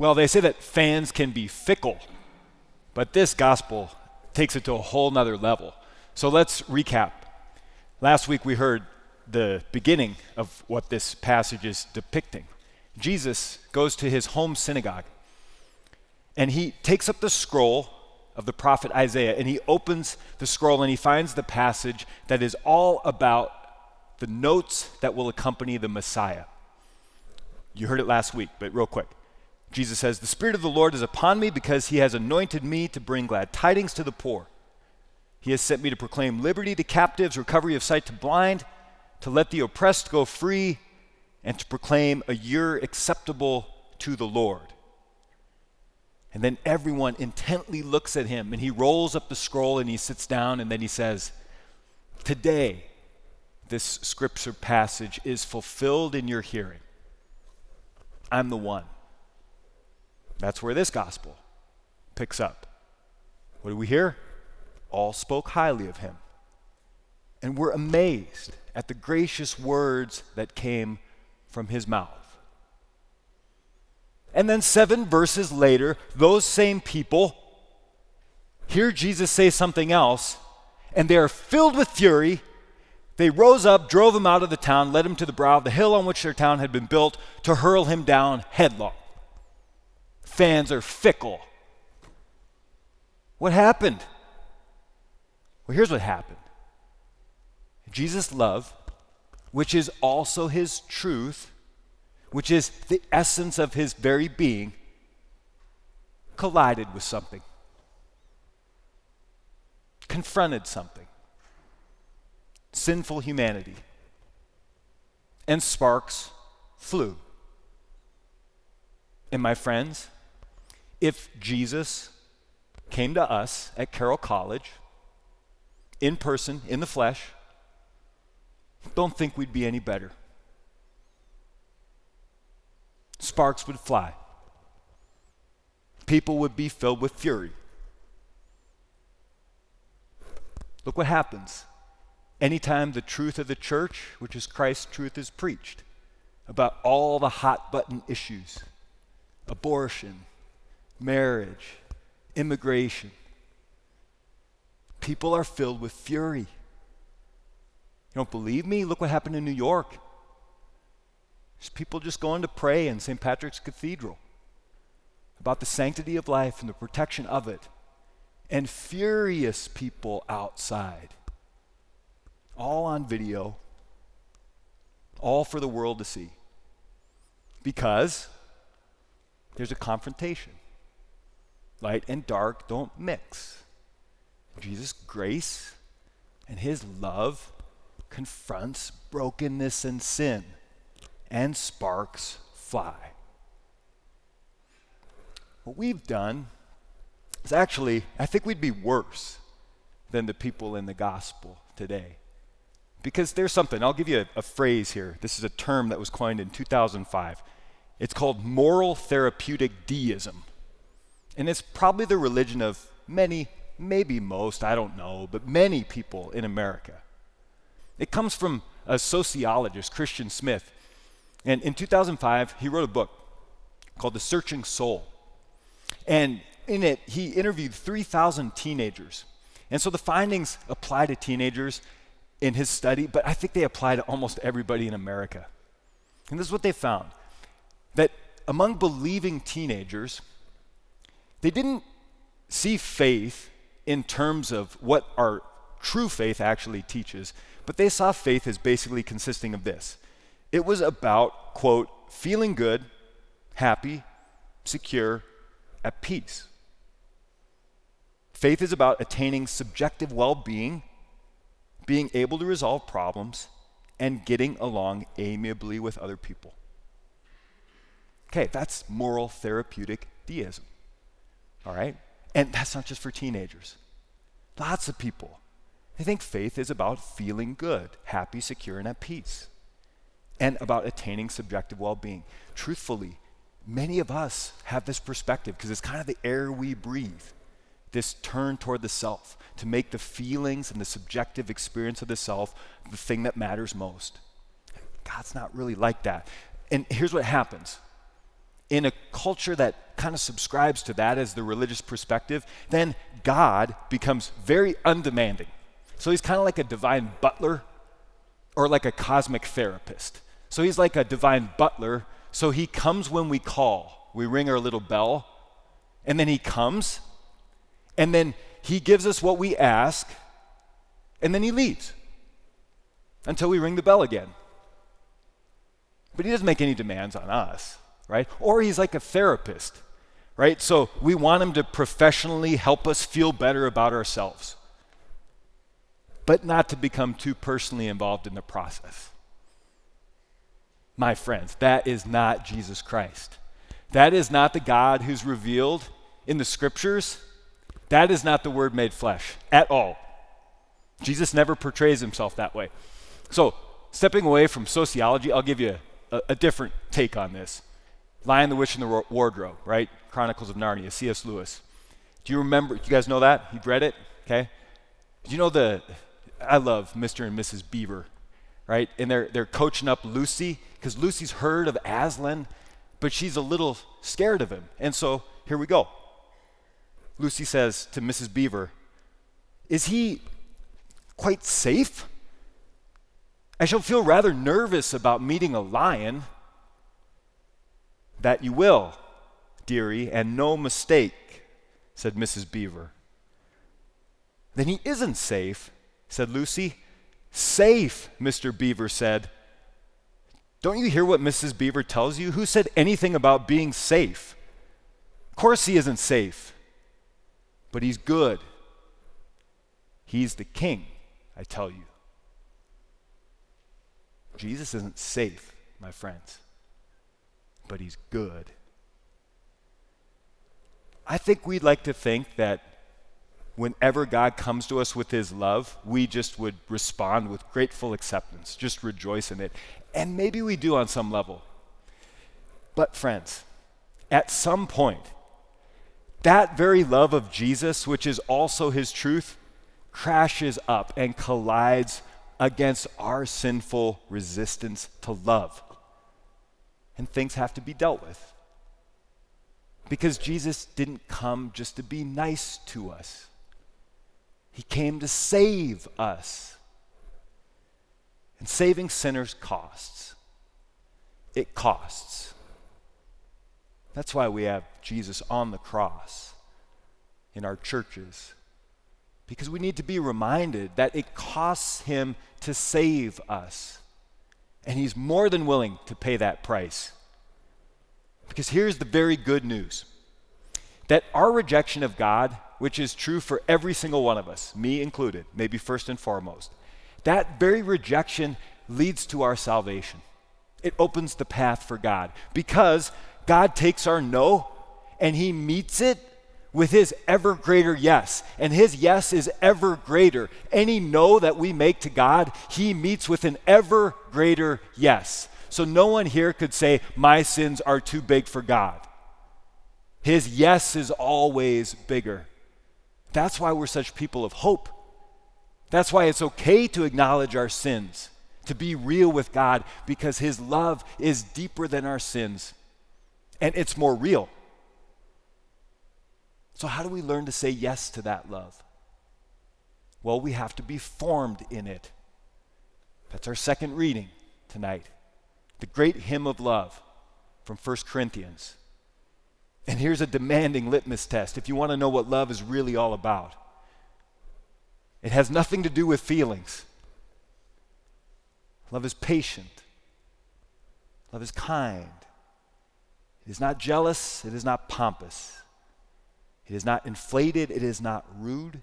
Well, they say that fans can be fickle, but this gospel takes it to a whole nother level. So let's recap. Last week we heard the beginning of what this passage is depicting. Jesus goes to his home synagogue and he takes up the scroll of the prophet Isaiah and he opens the scroll and he finds the passage that is all about the notes that will accompany the Messiah. You heard it last week, but real quick. Jesus says, The Spirit of the Lord is upon me because he has anointed me to bring glad tidings to the poor. He has sent me to proclaim liberty to captives, recovery of sight to blind, to let the oppressed go free, and to proclaim a year acceptable to the Lord. And then everyone intently looks at him, and he rolls up the scroll and he sits down, and then he says, Today, this scripture passage is fulfilled in your hearing. I'm the one. That's where this gospel picks up. What do we hear? All spoke highly of him. And we're amazed at the gracious words that came from his mouth. And then, seven verses later, those same people hear Jesus say something else, and they are filled with fury. They rose up, drove him out of the town, led him to the brow of the hill on which their town had been built to hurl him down headlong. Fans are fickle. What happened? Well, here's what happened Jesus' love, which is also his truth, which is the essence of his very being, collided with something, confronted something sinful humanity, and sparks flew. And my friends, if Jesus came to us at Carroll College in person, in the flesh, don't think we'd be any better. Sparks would fly. People would be filled with fury. Look what happens anytime the truth of the church, which is Christ's truth, is preached about all the hot button issues abortion, marriage, immigration. People are filled with fury. You don't believe me? Look what happened in New York. There's people just going to pray in St. Patrick's Cathedral about the sanctity of life and the protection of it, and furious people outside, all on video, all for the world to see. Because there's a confrontation. Light and dark don't mix. Jesus' grace and his love confronts brokenness and sin, and sparks fly. What we've done is actually, I think we'd be worse than the people in the gospel today. Because there's something, I'll give you a, a phrase here. This is a term that was coined in 2005. It's called moral therapeutic deism. And it's probably the religion of many, maybe most, I don't know, but many people in America. It comes from a sociologist, Christian Smith. And in 2005, he wrote a book called The Searching Soul. And in it, he interviewed 3,000 teenagers. And so the findings apply to teenagers in his study, but I think they apply to almost everybody in America. And this is what they found that among believing teenagers, they didn't see faith in terms of what our true faith actually teaches, but they saw faith as basically consisting of this it was about, quote, feeling good, happy, secure, at peace. Faith is about attaining subjective well being, being able to resolve problems, and getting along amiably with other people. Okay, that's moral therapeutic deism. All right? And that's not just for teenagers. Lots of people. They think faith is about feeling good, happy, secure, and at peace, and about attaining subjective well being. Truthfully, many of us have this perspective because it's kind of the air we breathe this turn toward the self to make the feelings and the subjective experience of the self the thing that matters most. God's not really like that. And here's what happens in a culture that kind of subscribes to that as the religious perspective, then God becomes very undemanding. So he's kind of like a divine butler or like a cosmic therapist. So he's like a divine butler. So he comes when we call. We ring our little bell, and then he comes, and then he gives us what we ask, and then he leaves until we ring the bell again. But he doesn't make any demands on us, right? Or he's like a therapist, right? So we want him to professionally help us feel better about ourselves, but not to become too personally involved in the process. My friends, that is not Jesus Christ. That is not the God who's revealed in the scriptures. That is not the Word made flesh at all. Jesus never portrays himself that way. So, stepping away from sociology, I'll give you a, a different take on this. Lion, the Witch, and the Wardrobe, right? Chronicles of Narnia, C.S. Lewis. Do you remember? You guys know that? You've read it? Okay. Do you know the? I love Mr. and Mrs. Beaver, right? And they're they're coaching up Lucy because Lucy's heard of Aslan, but she's a little scared of him. And so here we go. Lucy says to Mrs. Beaver, "Is he quite safe?" I shall feel rather nervous about meeting a lion. That you will, dearie, and no mistake, said Mrs. Beaver. Then he isn't safe, said Lucy. Safe, Mr. Beaver said. Don't you hear what Mrs. Beaver tells you? Who said anything about being safe? Of course, he isn't safe, but he's good. He's the king, I tell you. Jesus isn't safe, my friends, but he's good. I think we'd like to think that whenever God comes to us with his love, we just would respond with grateful acceptance, just rejoice in it. And maybe we do on some level. But, friends, at some point, that very love of Jesus, which is also his truth, crashes up and collides against our sinful resistance to love. And things have to be dealt with. Because Jesus didn't come just to be nice to us, He came to save us. And saving sinners costs. It costs. That's why we have Jesus on the cross in our churches because we need to be reminded that it costs him to save us. And he's more than willing to pay that price. Because here's the very good news that our rejection of God, which is true for every single one of us, me included, maybe first and foremost, that very rejection leads to our salvation. It opens the path for God because God takes our no and he meets it with his ever greater yes. And his yes is ever greater. Any no that we make to God, he meets with an ever greater yes. So no one here could say, My sins are too big for God. His yes is always bigger. That's why we're such people of hope. That's why it's okay to acknowledge our sins, to be real with God, because His love is deeper than our sins and it's more real. So, how do we learn to say yes to that love? Well, we have to be formed in it. That's our second reading tonight. The great hymn of love from 1 Corinthians. And here's a demanding litmus test if you want to know what love is really all about. It has nothing to do with feelings. Love is patient. Love is kind. It is not jealous. It is not pompous. It is not inflated, it is not rude.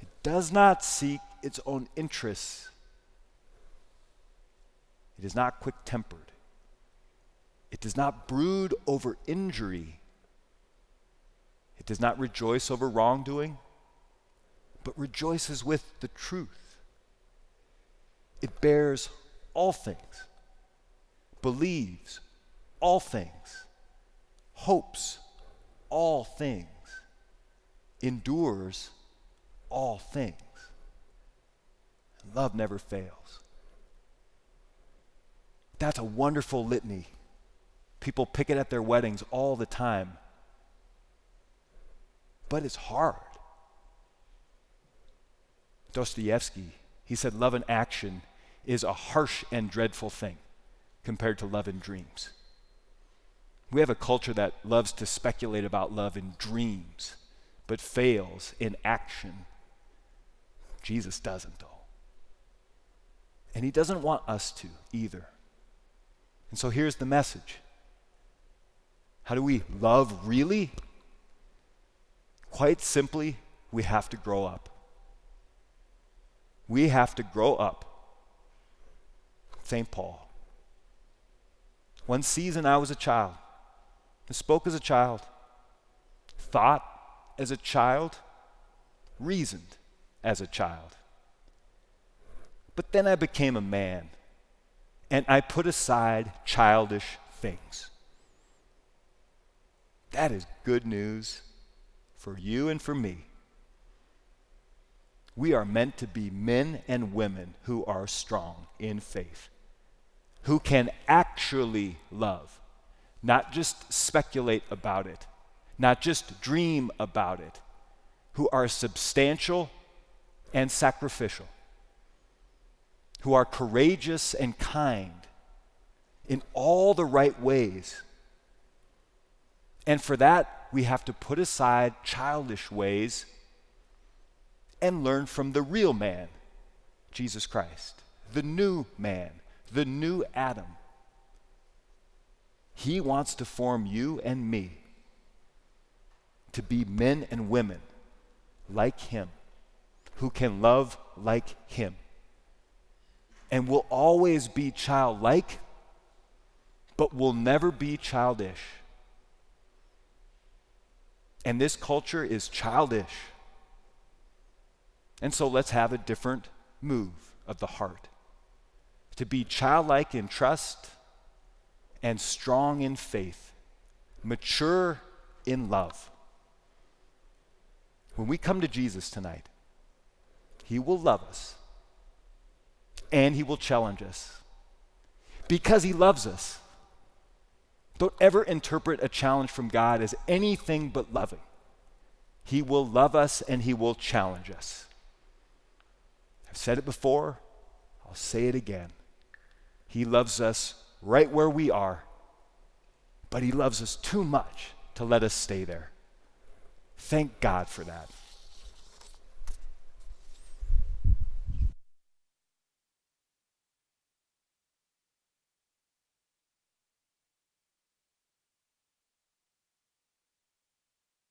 It does not seek its own interests. It is not quick tempered. It does not brood over injury. It does not rejoice over wrongdoing, but rejoices with the truth. It bears all things, believes all things, hopes all things, endures all things. Love never fails. That's a wonderful litany People pick it at their weddings all the time. But it's hard. Dostoevsky, he said, love in action is a harsh and dreadful thing compared to love in dreams. We have a culture that loves to speculate about love in dreams, but fails in action. Jesus doesn't, though. And he doesn't want us to either. And so here's the message How do we love really? Quite simply, we have to grow up. We have to grow up. St. Paul. One season I was a child, I spoke as a child, thought as a child, reasoned as a child. But then I became a man, and I put aside childish things. That is good news for you and for me. We are meant to be men and women who are strong in faith, who can actually love, not just speculate about it, not just dream about it, who are substantial and sacrificial who are courageous and kind in all the right ways. And for that, we have to put aside childish ways and learn from the real man, Jesus Christ, the new man, the new Adam. He wants to form you and me to be men and women like Him, who can love like Him and will always be childlike, but will never be childish. And this culture is childish. And so let's have a different move of the heart to be childlike in trust and strong in faith, mature in love. When we come to Jesus tonight, He will love us and he will challenge us because he loves us. Don't ever interpret a challenge from God as anything but loving. He will love us and he will challenge us. I've said it before, I'll say it again. He loves us right where we are, but he loves us too much to let us stay there. Thank God for that.